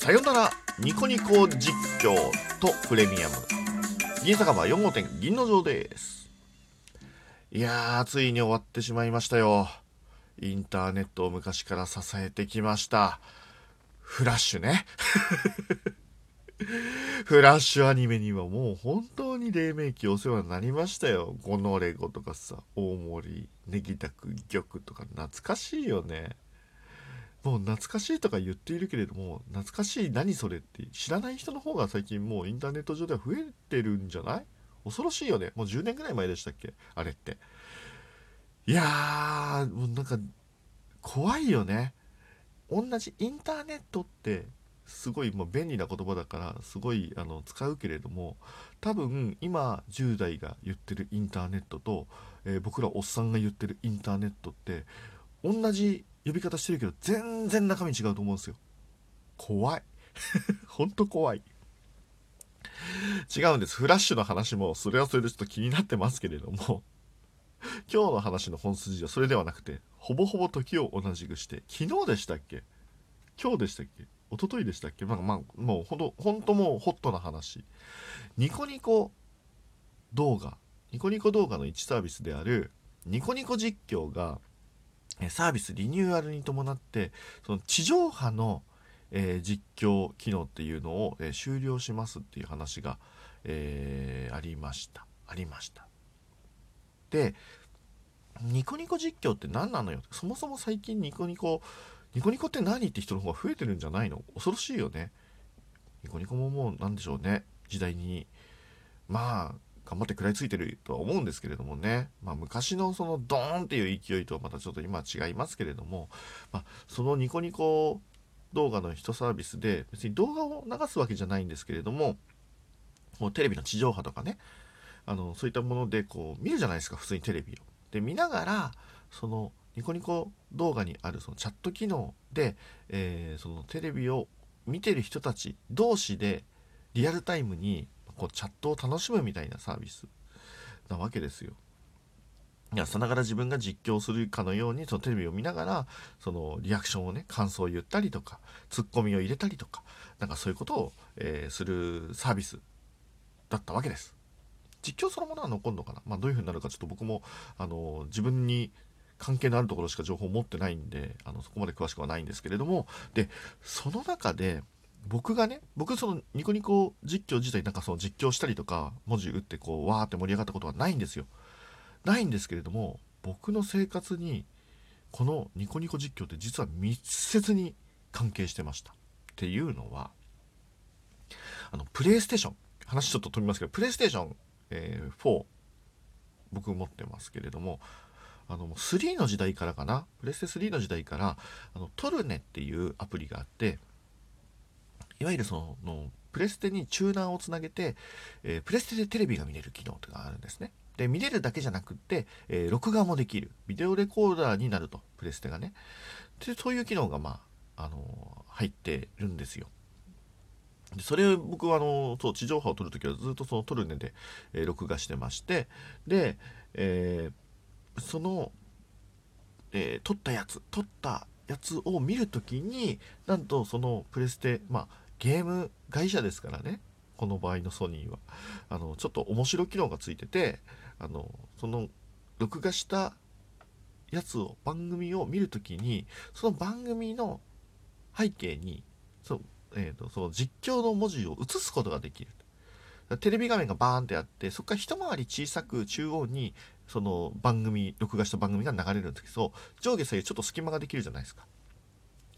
さよならニコニコ実況とプレミアム。銀酒場4号店銀の城です。いやーついに終わってしまいましたよ。インターネットを昔から支えてきました。フラッシュね。フラッシュアニメにはもう本当に黎明期お世話になりましたよ。ゴノレゴとかさ、大森、ネギタク、玉とか懐かしいよね。もう懐かしいとか言っているけれども、懐かしい何それって知らない人の方が最近もうインターネット上では増えてるんじゃない？恐ろしいよね。もう10年ぐらい前でしたっけ？あれって。いやー、もうなんか怖いよね。同じインターネットってすごいもう便利な言葉だからすごいあの使うけれども多分今10代が言ってるインターネットと、えー、僕らおっさんが言ってるインターネットって同じ呼び方してるけど全然中身違うと思うんですよ。怖い。ほんと怖い。違うんです。フラッシュの話もそれはそれでちょっと気になってますけれども。今日の話の本筋はそれではなくてほぼほぼ時を同じくして昨日でしたっけ？今日でしたっけ？一昨日でしたっけ？まあ、まあ、もうほんとほんともうホットな話。ニコニコ動画。ニコニコ動画の1サービスであるニコニコ実況がサービスリニューアルに伴ってその地上波の、えー、実況機能っていうのを、えー、終了しますっていう話が、えー、ありました。ありました。でニコニコ実況って何なのよ？そもそも最近ニコニコニコニコって何って人の方が増えてるんじゃないの？恐ろしいよね。ニコニコももう何でしょうね。時代にまあ頑張って食らいついてるとは思うんですけれどもね、まあ、昔のそのドーンっていう勢いとはまたちょっと今は違いますけれども、まあ、そのニコニコ動画の一サービスで別に動画を流すわけじゃないんですけれどももうテレビの地上波とかねあのそういったものでこう見るじゃないですか普通にテレビを。で見ながらそのニコニコ動画にあるそのチャット機能で、えー、そのテレビを見てる人たち同士でリアルタイムにこうチャットを楽しむみたいなサービスなわけですよ。いやさながら自分が実況するかのようにそのテレビを見ながらそのリアクションをね感想を言ったりとかツッコミを入れたりとかなんかそういうことを、えー、するサービスだったわけです。実況そのものは残るのかな、まあ、どういう風になるかちょっと僕もあの自分に関係のあるところしか情報を持ってないんであのそこまで詳しくはないんですけれどもでその中で僕がね僕そのニコニコ実況自体なんかその実況したりとか文字打ってこうわーって盛り上がったことはないんですよ。ないんですけれども僕の生活にこのニコニコ実況って実は密接に関係してました。っていうのはあのプレイステーション話ちょっと飛びますけどプレイステーション、えー、4僕持ってますけれどもあの3の時代からかな。プレステ3の時代からあのトルネっていうアプリがあっていわゆるそのプレステにチューナーをつなげて、えー、プレステでテレビが見れる機能とかあるんですね。で見れるだけじゃなくって、えー、録画もできるビデオレコーダーになるとプレステがねでそういう機能がまあ、あのー、入ってるんですよ。でそれを僕はあのそう地上波を撮るときはずっとそのトルネで、え、録画してましてで、え、その、え、撮ったやつ撮ったやつを見るときになんとそのプレステまあゲーム会社ですからね。この場合のソニーは。あのちょっと面白機能がついててあのその録画したやつを番組を見るときにその番組の背景にその,、えーと、その実況の文字を映すことができる。テレビ画面がバーンってあってそこから一回り小さく中央にその番組録画した番組が流れるんですけど上下左右ちょっと隙間ができるじゃないですか。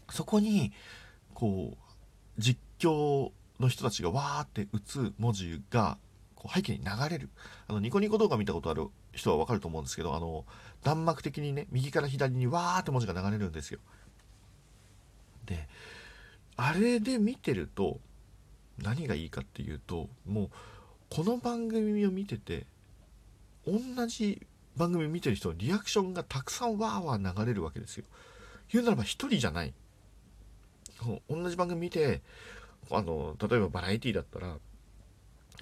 そこにこう実況の人たちがわーって打つ文字がこう背景に流れる。あのニコニコ動画見たことある人はわかると思うんですけどあの弾幕的にね右から左にわーって文字が流れるんですよ。であれで見てると何がいいかっていうともうこの番組を見てて同じ番組見てる人のリアクションがたくさんわーわー流れるわけですよ。言うならば一人じゃない。同じ番組見てあの例えばバラエティーだったら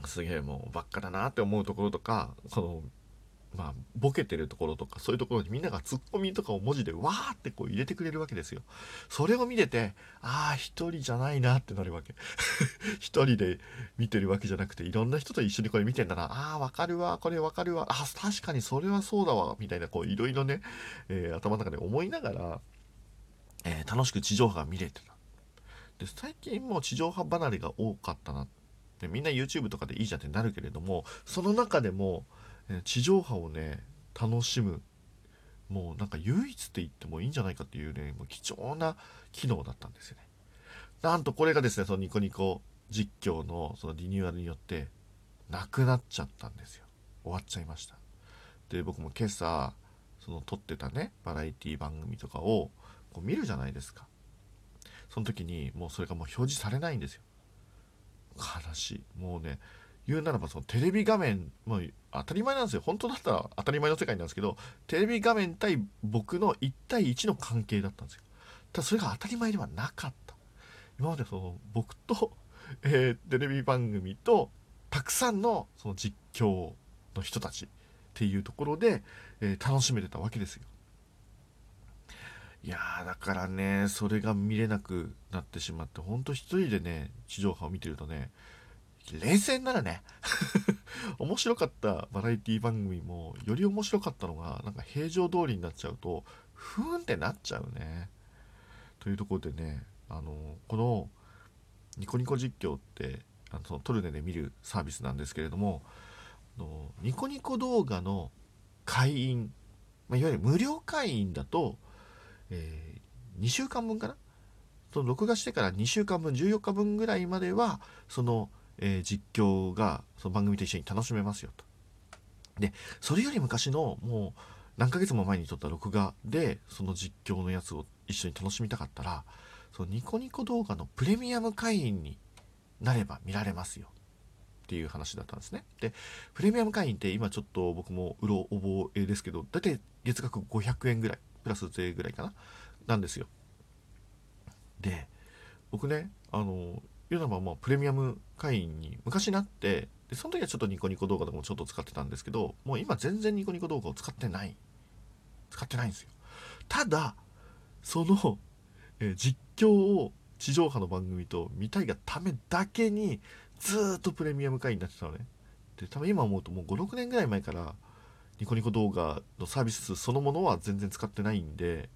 すげえもうばっかだなって思うところとかそのまあ、ボケてるところとかそういうところにみんながツッコミとかを文字でわーってこう入れてくれるわけですよ。それを見ててああ一人じゃないなってなるわけ。一人で見てるわけじゃなくていろんな人と一緒にこれ見てんだなああわかるわこれわかるわあ確かにそれはそうだわみたいなこういろいろね、えー、頭の中で思いながら、えー、楽しく地上波が見れてた。で最近もう地上波離れが多かったなってみんな YouTube とかでいいじゃんってなるけれどもその中でも地上波をね楽しむもうなんか唯一って言ってもいいんじゃないかっていうねもう貴重な機能だったんですよね。なんとこれがですねそのニコニコ実況のそのリニューアルによってなくなっちゃったんですよ。終わっちゃいました。で僕も今朝その撮ってたねバラエティ番組とかをこう見るじゃないですか。その時にもうそれがもう表示されないんですよ。悲しい。もうね言うならばそのテレビ画面もう当たり前なんですよ。本当だったら当たり前の世界なんですけどテレビ画面対僕の1対1の関係だったんですよ。ただそれが当たり前ではなかった。今までその僕と、えー、テレビ番組とたくさんのその実況の人たちっていうところで、えー、楽しめてたわけですよ。いやだからねそれが見れなくなってしまってほんと一人でね地上波を見てるとね冷静ならね。面白かったバラエティ番組もより面白かったのがなんか平常通りになっちゃうとふーんってなっちゃうね。というところでねあのこのニコニコ実況ってあのそのトルネで見るサービスなんですけれどもあのニコニコ動画の会員、まあ、いわゆる無料会員だと、えー、2週間分かな？その録画してから2週間分14日分ぐらいまではそのえー、実況がその番組と一緒に楽しめますよと。でそれより昔のもう何ヶ月も前に撮った録画でその実況のやつを一緒に楽しみたかったらそのニコニコ動画のプレミアム会員になれば見られますよっていう話だったんですね。でプレミアム会員って今ちょっと僕もうろ覚えですけど大体月額500円ぐらいプラス税ぐらいかな？なんですよ。で僕ねあのいうのはまあプレミアム会員に昔なってでその時はちょっとニコニコ動画とかもちょっと使ってたんですけどもう今全然ニコニコ動画を使ってない。使ってないんですよ。ただその、えー、実況を地上波の番組と見たいがためだけにずっとプレミアム会員になってたのね。で多分今思うともう56年ぐらい前からニコニコ動画のサービスそのものは全然使ってないんで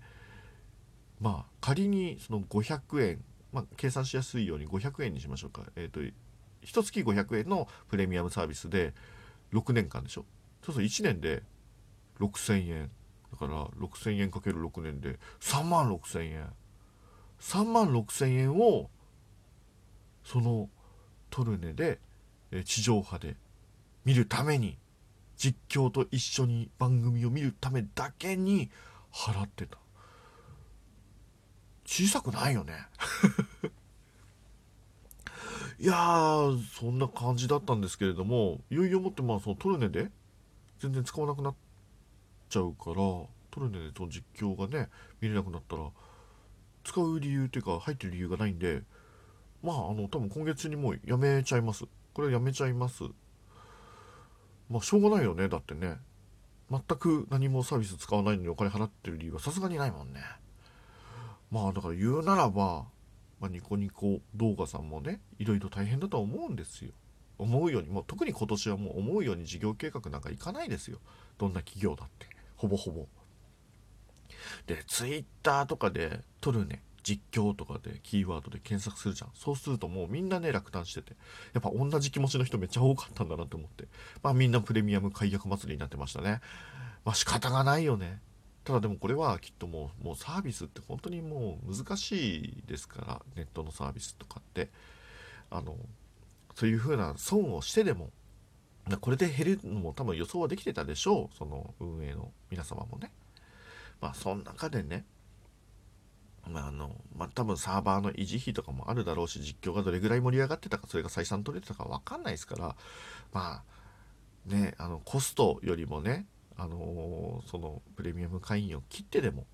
まあ仮にその500円まあ、計算しやすいように500円にしましょうか。えっ、ー、と、1月500円のプレミアムサービスで6年間でしょ。そうすると1年で6000円。だから6000円かける6年で3万6000円。3万6000円をそのトルネで地上波で見るために実況と一緒に番組を見るためだけに払ってた。小さくないよね。いやそんな感じだったんですけれどもいよいよもってまあそのトルネで全然使わなくなっちゃうからトルネでその実況がね見れなくなったら使う理由っていうか入ってる理由がないんでまああの多分今月にもうやめちゃいます。これやめちゃいます。まあしょうがないよねだってね。全く何もサービス使わないのにお金払ってる理由はさすがにないもんね。まあだから言うならば、まあ、ニコニコ動画さんもねいろいろ大変だと思うんですよ。思うようにもう特に今年はもう思うように事業計画なんかいかないですよ。どんな企業だって。ほぼほぼ。でツイッターとかで撮るね。実況とかでキーワードで検索するじゃん。そうするともうみんなね落胆してて。やっぱ同じ気持ちの人めっちゃ多かったんだなと思って。まあみんなプレミアム解約祭りになってましたね。まあ仕方がないよね。ただでもこれはきっともうもうサービスって本当にもう難しいですから。ネットのサービスとかって。あのそういうふうな損をしてでも。これで減るのも多分予想はできてたでしょう。その運営の皆様もね。まあその中でねまあのまあ多分サーバーの維持費とかもあるだろうし実況がどれぐらい盛り上がってたかそれが採算取れてたか分かんないですからまあねあのコストよりもねあのそのプレミアム会員を切ってでも、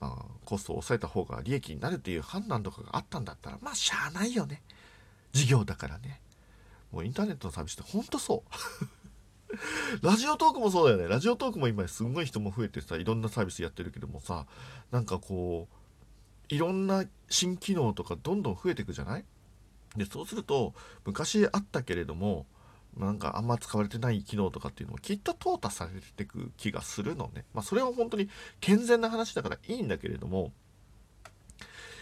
まあ、コストを抑えた方が利益になるという判断とかがあったんだったらまあしゃあないよね。事業だからね。もうインターネットのサービスってほんとそう。ラジオトークもそうだよね。ラジオトークも今すんごい人も増えてさいろんなサービスやってるけどもさなんかこういろんな新機能とかどんどん増えていくじゃない？でそうすると昔あったけれどもなんかあんま使われてない機能とかっていうのもきっと淘汰されてく気がするのね。まあそれは本当に健全な話だからいいんだけれども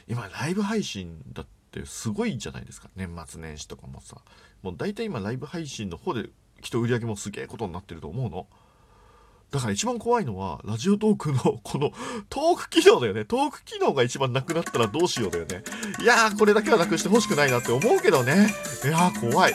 今ライブ配信だってすごいじゃないですか年末年始とかもさもう大体今ライブ配信の方できっと売り上げもすげえことになってると思うの。だから一番怖いのは、ラジオトークのこの トーク機能だよね。トーク機能が一番なくなったらどうしようだよね。いやー、これだけはなくしてほしくないなって思うけどね。いやー、怖い。